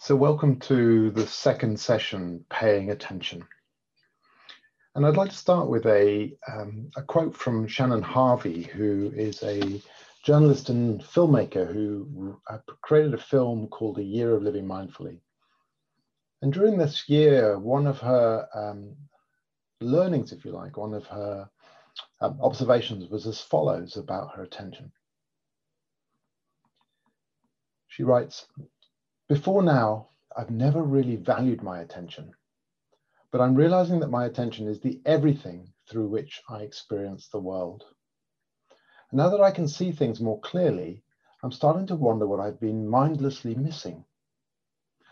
So welcome to the second session, Paying Attention. And I'd like to start with a, um, a quote from Shannon Harvey, who is a journalist and filmmaker who uh, created a film called A Year of Living Mindfully. And during this year, one of her um, learnings, if you like, one of her um, observations was as follows about her attention. She writes, before now, I've never really valued my attention, but I'm realizing that my attention is the everything through which I experience the world. Now that I can see things more clearly, I'm starting to wonder what I've been mindlessly missing.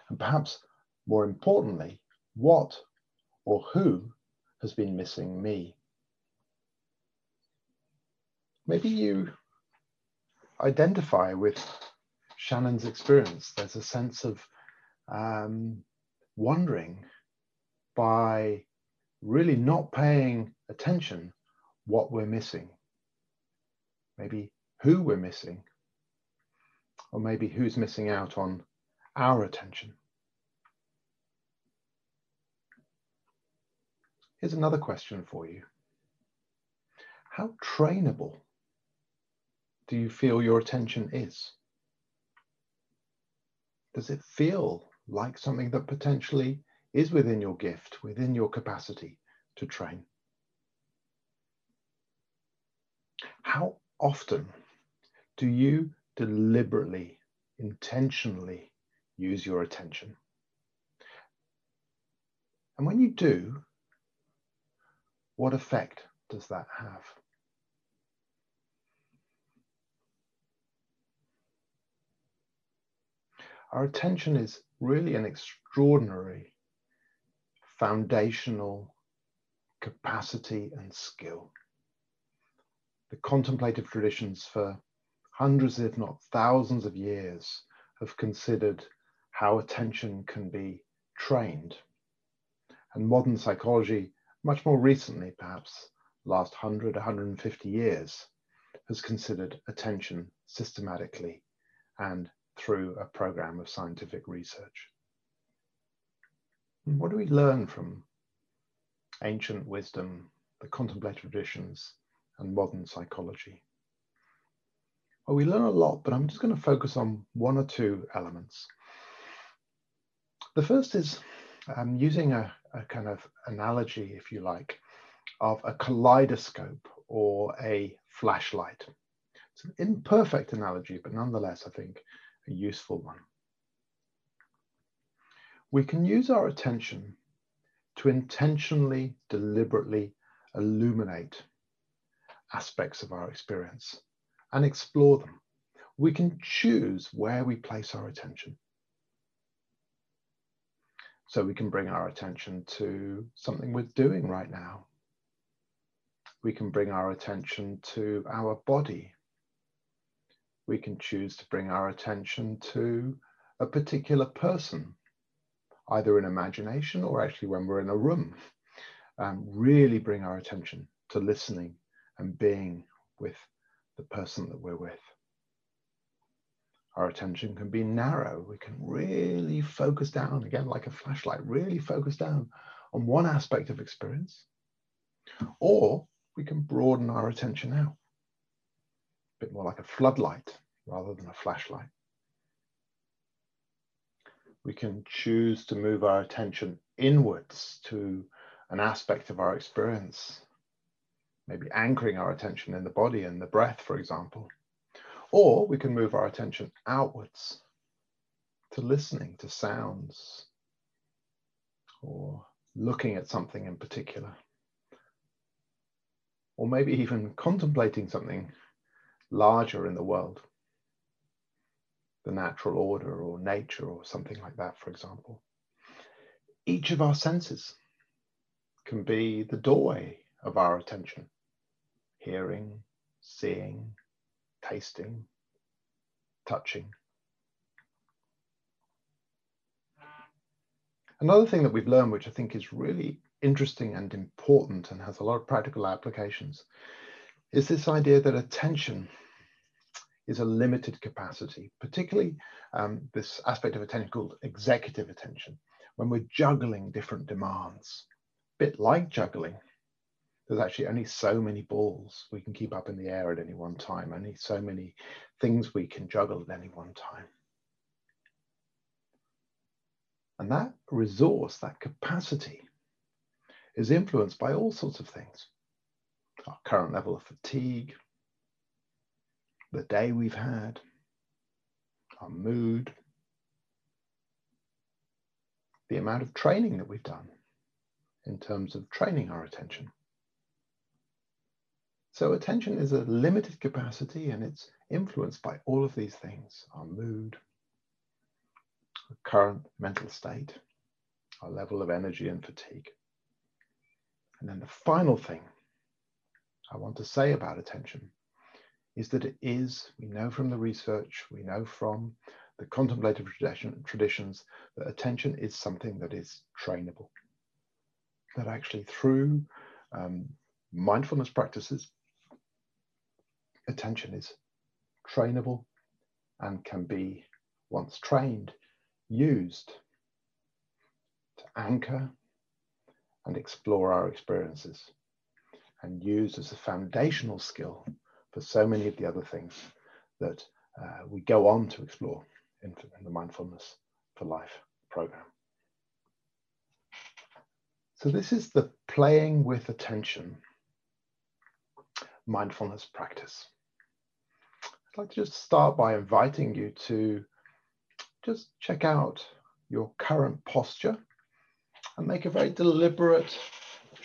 And perhaps more importantly, what or who has been missing me. Maybe you identify with Shannon's experience. There's a sense of um, wondering by really not paying attention what we're missing. Maybe who we're missing, or maybe who's missing out on our attention. Here's another question for you. How trainable do you feel your attention is? Does it feel like something that potentially is within your gift, within your capacity to train? How often do you deliberately, intentionally use your attention? And when you do, what effect does that have? Our attention is really an extraordinary foundational capacity and skill. The contemplative traditions for hundreds, if not thousands of years have considered how attention can be trained. And modern psychology, much more recently, perhaps last 100, 150 years, has considered attention systematically and through a program of scientific research. What do we learn from ancient wisdom, the contemplative traditions, and modern psychology? Well, we learn a lot, but I'm just going to focus on one or two elements. The first is um, using a, a kind of analogy, if you like, of a kaleidoscope or a flashlight. It's an imperfect analogy, but nonetheless, I think a useful one. We can use our attention to intentionally, deliberately illuminate aspects of our experience and explore them. We can choose where we place our attention. So we can bring our attention to something we're doing right now. We can bring our attention to our body we can choose to bring our attention to a particular person, either in imagination or actually when we're in a room. Um, really bring our attention to listening and being with the person that we're with. Our attention can be narrow. We can really focus down, again, like a flashlight, really focus down on one aspect of experience. Or we can broaden our attention out bit more like a floodlight rather than a flashlight. We can choose to move our attention inwards to an aspect of our experience, maybe anchoring our attention in the body and the breath, for example. Or we can move our attention outwards to listening to sounds or looking at something in particular. Or maybe even contemplating something larger in the world, the natural order or nature or something like that, for example. Each of our senses can be the doorway of our attention hearing, seeing, tasting, touching. Another thing that we've learned, which I think is really interesting and important and has a lot of practical applications, is this idea that attention is a limited capacity, particularly um, this aspect of attention called executive attention, when we're juggling different demands. A bit like juggling, there's actually only so many balls we can keep up in the air at any one time, only so many things we can juggle at any one time. And that resource, that capacity, is influenced by all sorts of things. Our current level of fatigue, the day we've had, our mood, the amount of training that we've done in terms of training our attention. So attention is a limited capacity and it's influenced by all of these things, our mood, our current mental state, our level of energy and fatigue. And then the final thing I want to say about attention is that it is, we know from the research, we know from the contemplative tradition, traditions, that attention is something that is trainable. That actually through um, mindfulness practices, attention is trainable and can be, once trained, used to anchor and explore our experiences and used as a foundational skill for so many of the other things that uh, we go on to explore in, in the Mindfulness for Life program. So this is the playing with attention mindfulness practice. I'd like to just start by inviting you to just check out your current posture and make a very deliberate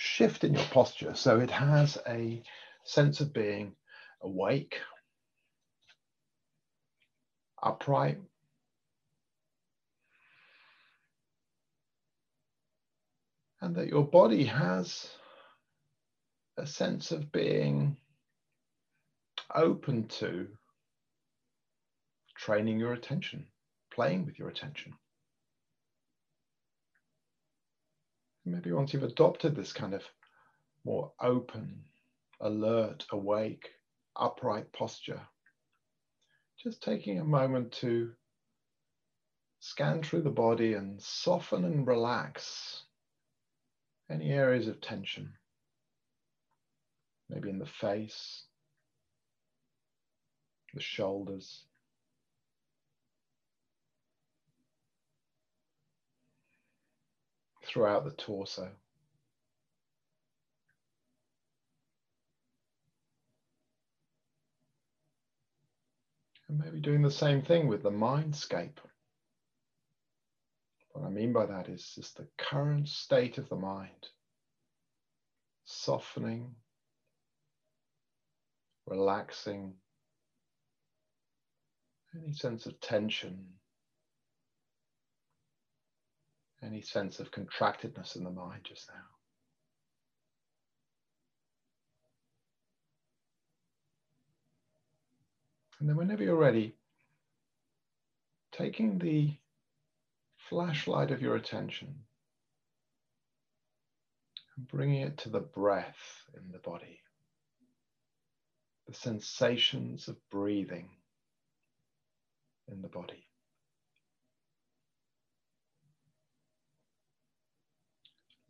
shift in your posture so it has a sense of being awake, upright, and that your body has a sense of being open to training your attention, playing with your attention. Maybe once you've adopted this kind of more open, alert, awake, upright posture, just taking a moment to scan through the body and soften and relax any areas of tension, maybe in the face, the shoulders. Throughout the torso. And maybe doing the same thing with the mindscape. What I mean by that is just the current state of the mind, softening, relaxing, any sense of tension, any sense of contractedness in the mind just now. And then, whenever you're ready, taking the flashlight of your attention and bringing it to the breath in the body, the sensations of breathing in the body.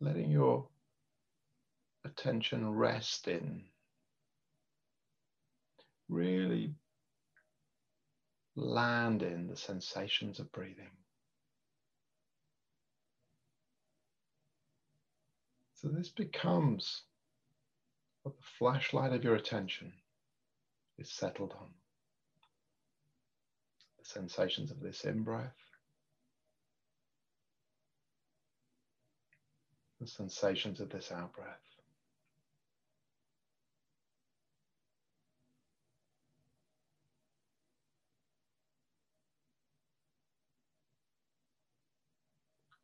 Letting your attention rest in really land in the sensations of breathing. So this becomes what the flashlight of your attention is settled on. The sensations of this in breath, the sensations of this out breath.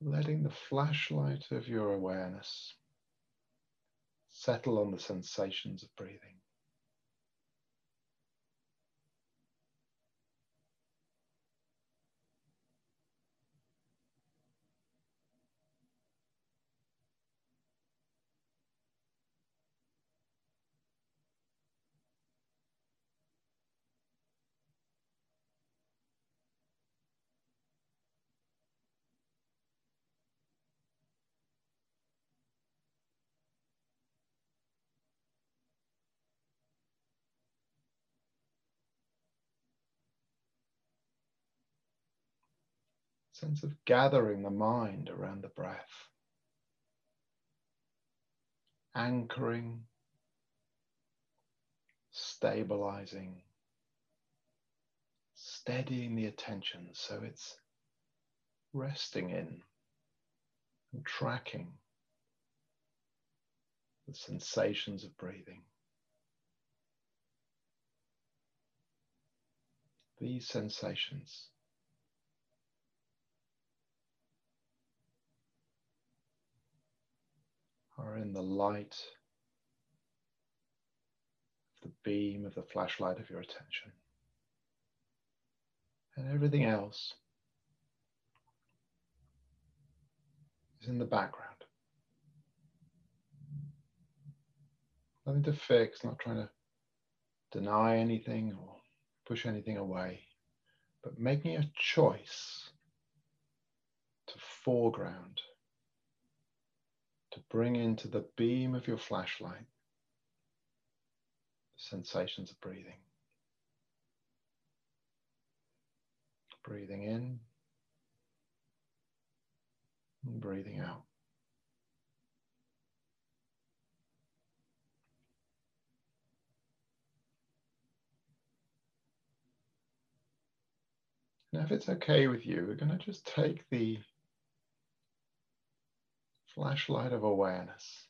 letting the flashlight of your awareness settle on the sensations of breathing. Sense of gathering the mind around the breath, anchoring, stabilizing, steadying the attention so it's resting in and tracking the sensations of breathing. These sensations are in the light, the beam of the flashlight of your attention. And everything else is in the background. Nothing to fix, not trying to deny anything or push anything away, but making a choice to foreground, to bring into the beam of your flashlight sensations of breathing. Breathing in and breathing out. Now, if it's okay with you, we're going to just take the flashlight of awareness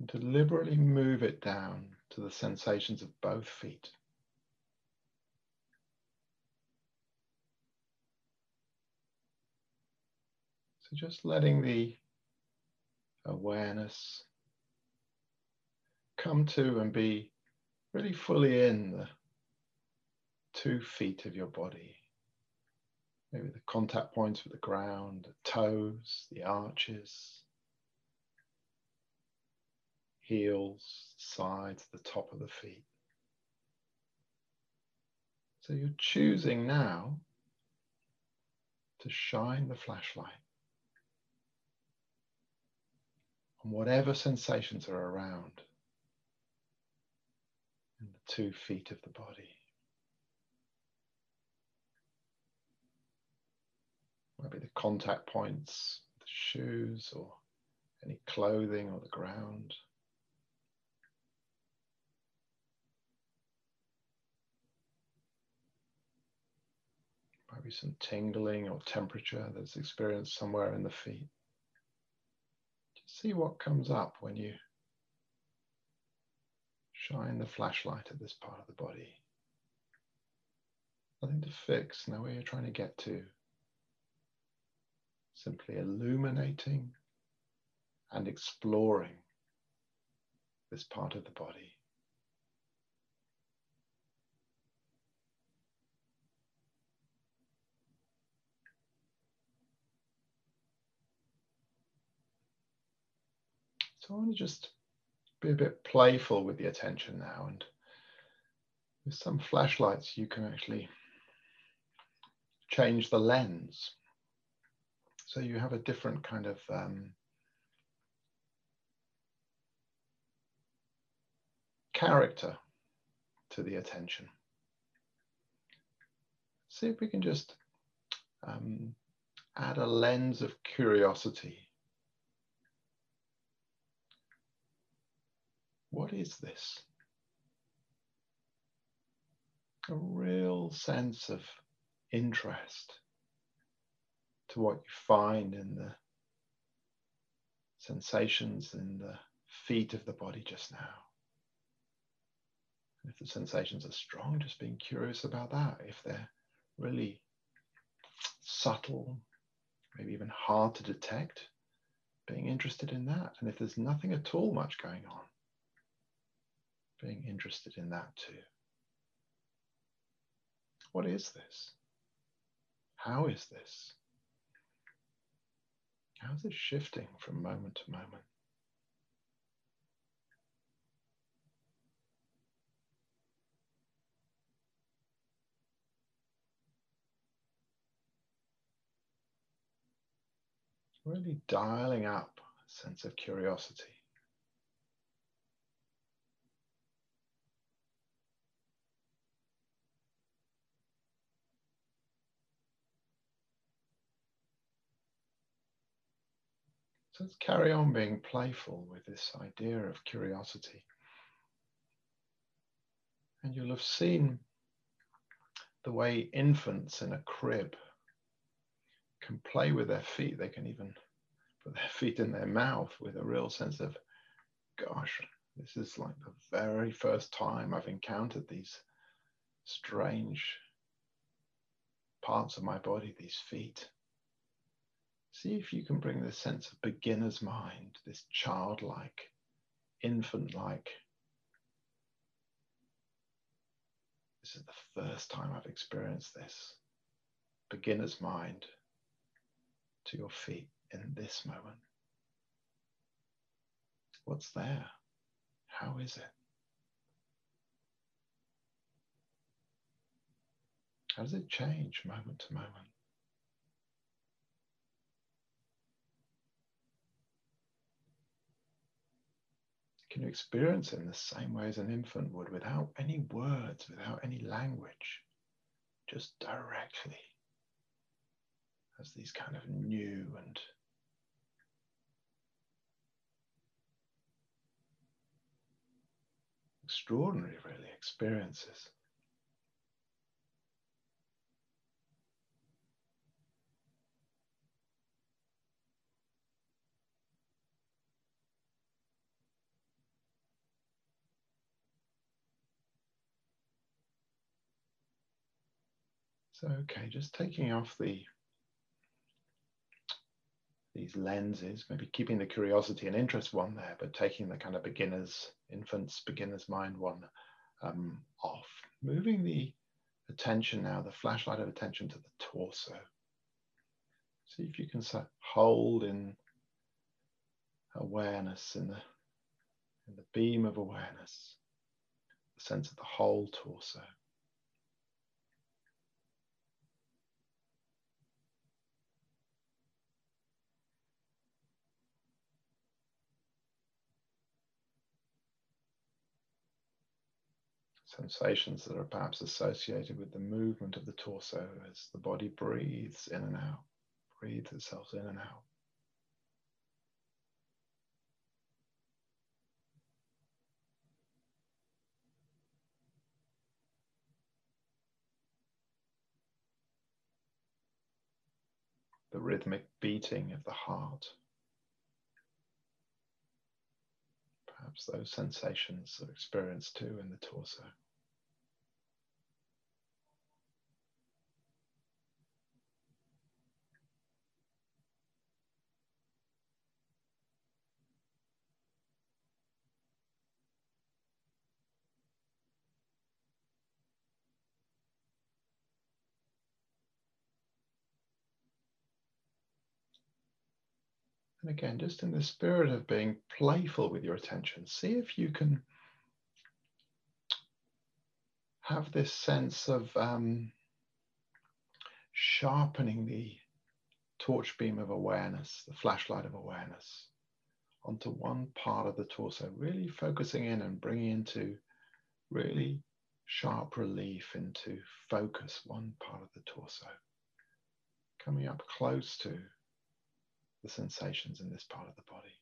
and deliberately move it down to the sensations of both feet. So just letting the awareness come to and be really fully in the two feet of your body. Maybe the contact points with the ground, the toes, the arches, heels, sides, the top of the feet. So you're choosing now to shine the flashlight on whatever sensations are around in the two feet of the body. Maybe the contact points, the shoes or any clothing or the ground. Maybe some tingling or temperature that's experienced somewhere in the feet. Just see what comes up when you shine the flashlight at this part of the body. Nothing to fix, nowhere you're trying to get to simply illuminating and exploring this part of the body. So I want to just be a bit playful with the attention now and with some flashlights you can actually change the lens so you have a different kind of um, character to the attention. See if we can just um, add a lens of curiosity. What is this? A real sense of interest to what you find in the sensations in the feet of the body just now. if the sensations are strong, just being curious about that. If they're really subtle, maybe even hard to detect, being interested in that. And if there's nothing at all much going on, being interested in that too. What is this? How is this? How's it shifting from moment to moment? Really dialing up a sense of curiosity. So let's carry on being playful with this idea of curiosity. And you'll have seen the way infants in a crib can play with their feet. They can even put their feet in their mouth with a real sense of, gosh, this is like the very first time I've encountered these strange parts of my body, these feet. See if you can bring this sense of beginner's mind, this childlike, infant like. This is the first time I've experienced this beginner's mind to your feet in this moment. What's there? How is it? How does it change moment to moment? Can you experience in the same way as an infant would without any words, without any language, just directly as these kind of new and extraordinary, really, experiences. So, okay, just taking off the these lenses, maybe keeping the curiosity and interest one there, but taking the kind of beginners, infants, beginners mind one um, off. Moving the attention now, the flashlight of attention to the torso. See if you can hold in awareness, in the, in the beam of awareness, the sense of the whole torso. Sensations that are perhaps associated with the movement of the torso as the body breathes in and out, breathes itself in and out. The rhythmic beating of the heart. Perhaps those sensations are experienced too in the torso. Again, just in the spirit of being playful with your attention, see if you can have this sense of um, sharpening the torch beam of awareness, the flashlight of awareness, onto one part of the torso, really focusing in and bringing into really sharp relief into focus one part of the torso, coming up close to the sensations in this part of the body.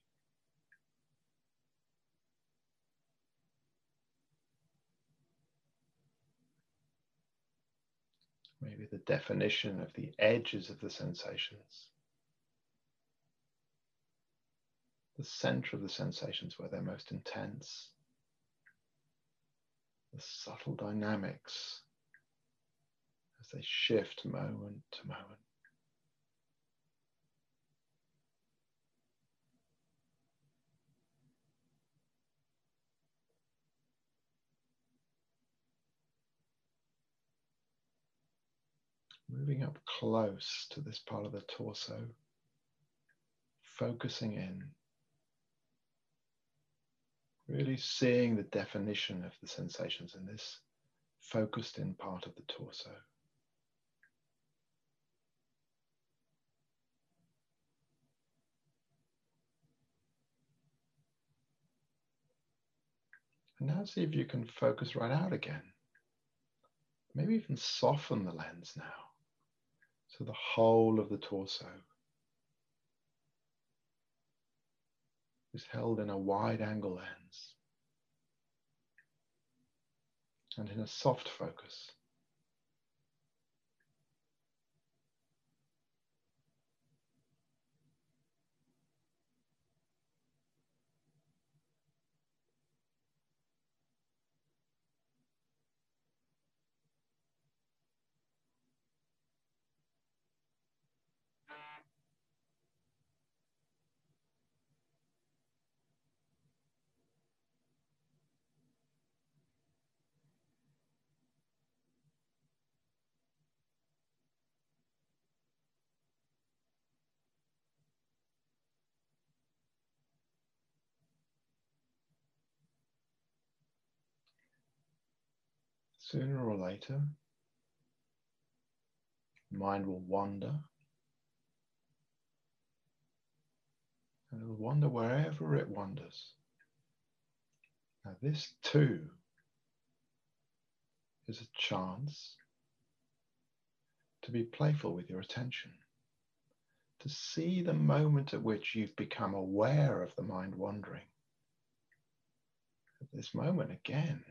Maybe the definition of the edges of the sensations. The center of the sensations where they're most intense. The subtle dynamics as they shift moment to moment. Moving up close to this part of the torso, focusing in, really seeing the definition of the sensations in this focused in part of the torso. And now see if you can focus right out again. Maybe even soften the lens now to the whole of the torso. is held in a wide angle lens and in a soft focus. Sooner or later, mind will wander. And it will wander wherever it wanders. Now, this too is a chance to be playful with your attention, to see the moment at which you've become aware of the mind wandering. At this moment, again,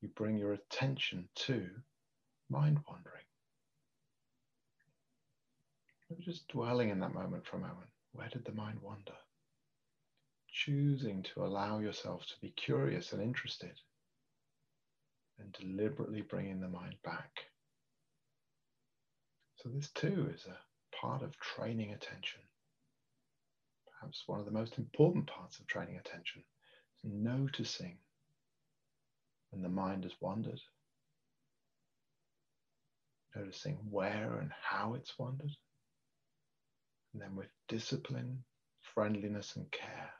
you bring your attention to mind wandering. Just dwelling in that moment for a moment. Where did the mind wander? Choosing to allow yourself to be curious and interested, and deliberately bringing the mind back. So, this too is a part of training attention. Perhaps one of the most important parts of training attention is noticing when the mind has wandered, noticing where and how it's wandered, and then with discipline, friendliness, and care,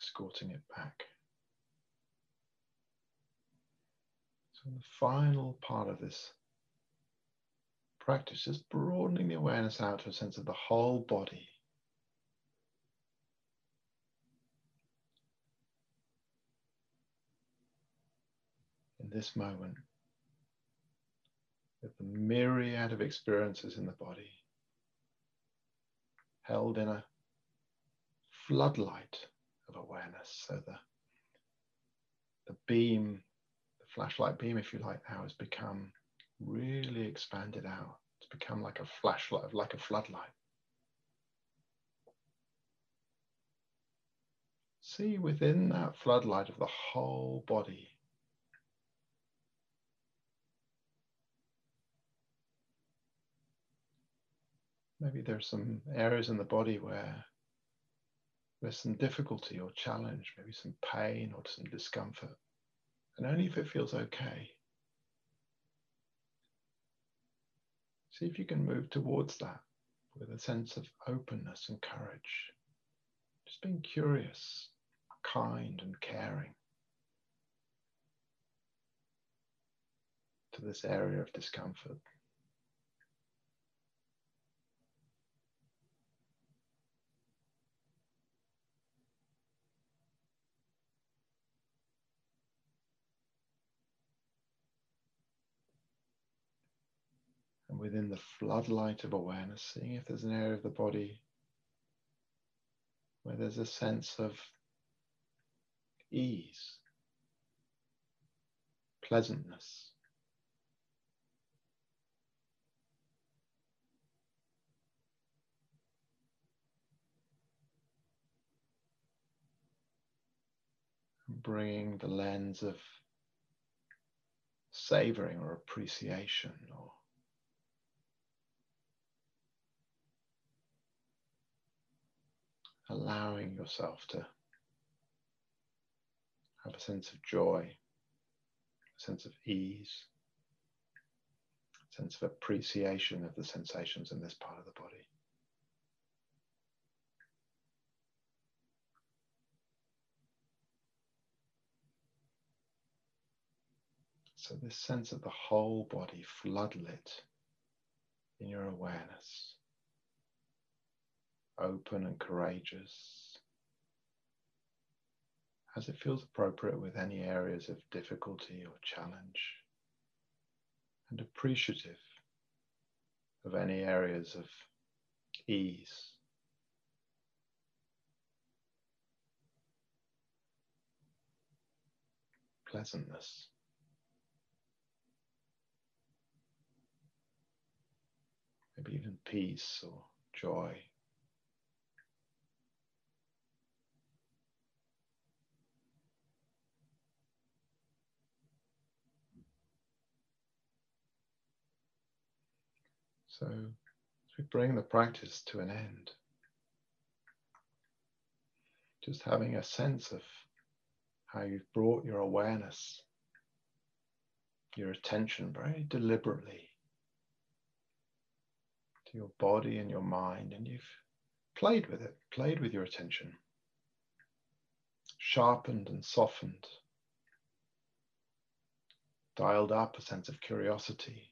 escorting it back. So, the final part of this practice is broadening the awareness out to a sense of the whole body in this moment with the myriad of experiences in the body held in a floodlight of awareness. So the, the beam, the flashlight beam, if you like, now has become really expanded out. It's become like a flashlight, like a floodlight. See within that floodlight of the whole body Maybe there's some areas in the body where there's some difficulty or challenge, maybe some pain or some discomfort. And only if it feels okay. See if you can move towards that with a sense of openness and courage. Just being curious, kind, and caring to this area of discomfort. Within the floodlight of awareness, seeing if there's an area of the body where there's a sense of ease, pleasantness. Bringing the lens of savoring or appreciation or allowing yourself to have a sense of joy, a sense of ease, a sense of appreciation of the sensations in this part of the body. So, this sense of the whole body floodlit in your awareness open and courageous. As it feels appropriate with any areas of difficulty or challenge, and appreciative of any areas of ease. Pleasantness. Maybe even peace or joy. So, we bring the practice to an end, just having a sense of how you've brought your awareness, your attention very deliberately to your body and your mind, and you've played with it, played with your attention, sharpened and softened, dialed up a sense of curiosity,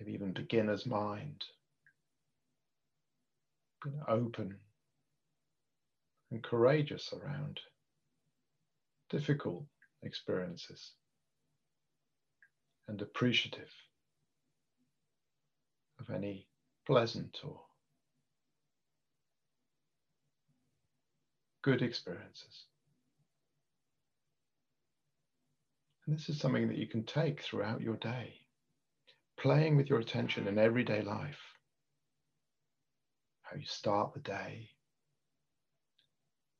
maybe even beginner's mind, being open and courageous around difficult experiences and appreciative of any pleasant or good experiences. And this is something that you can take throughout your day, playing with your attention in everyday life. How you start the day,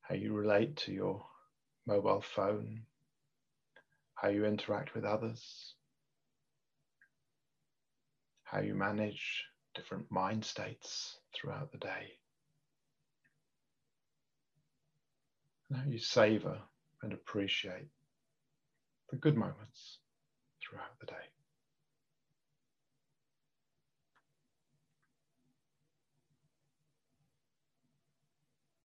how you relate to your mobile phone, how you interact with others, how you manage different mind states throughout the day, how you savor and appreciate the good moments throughout the day.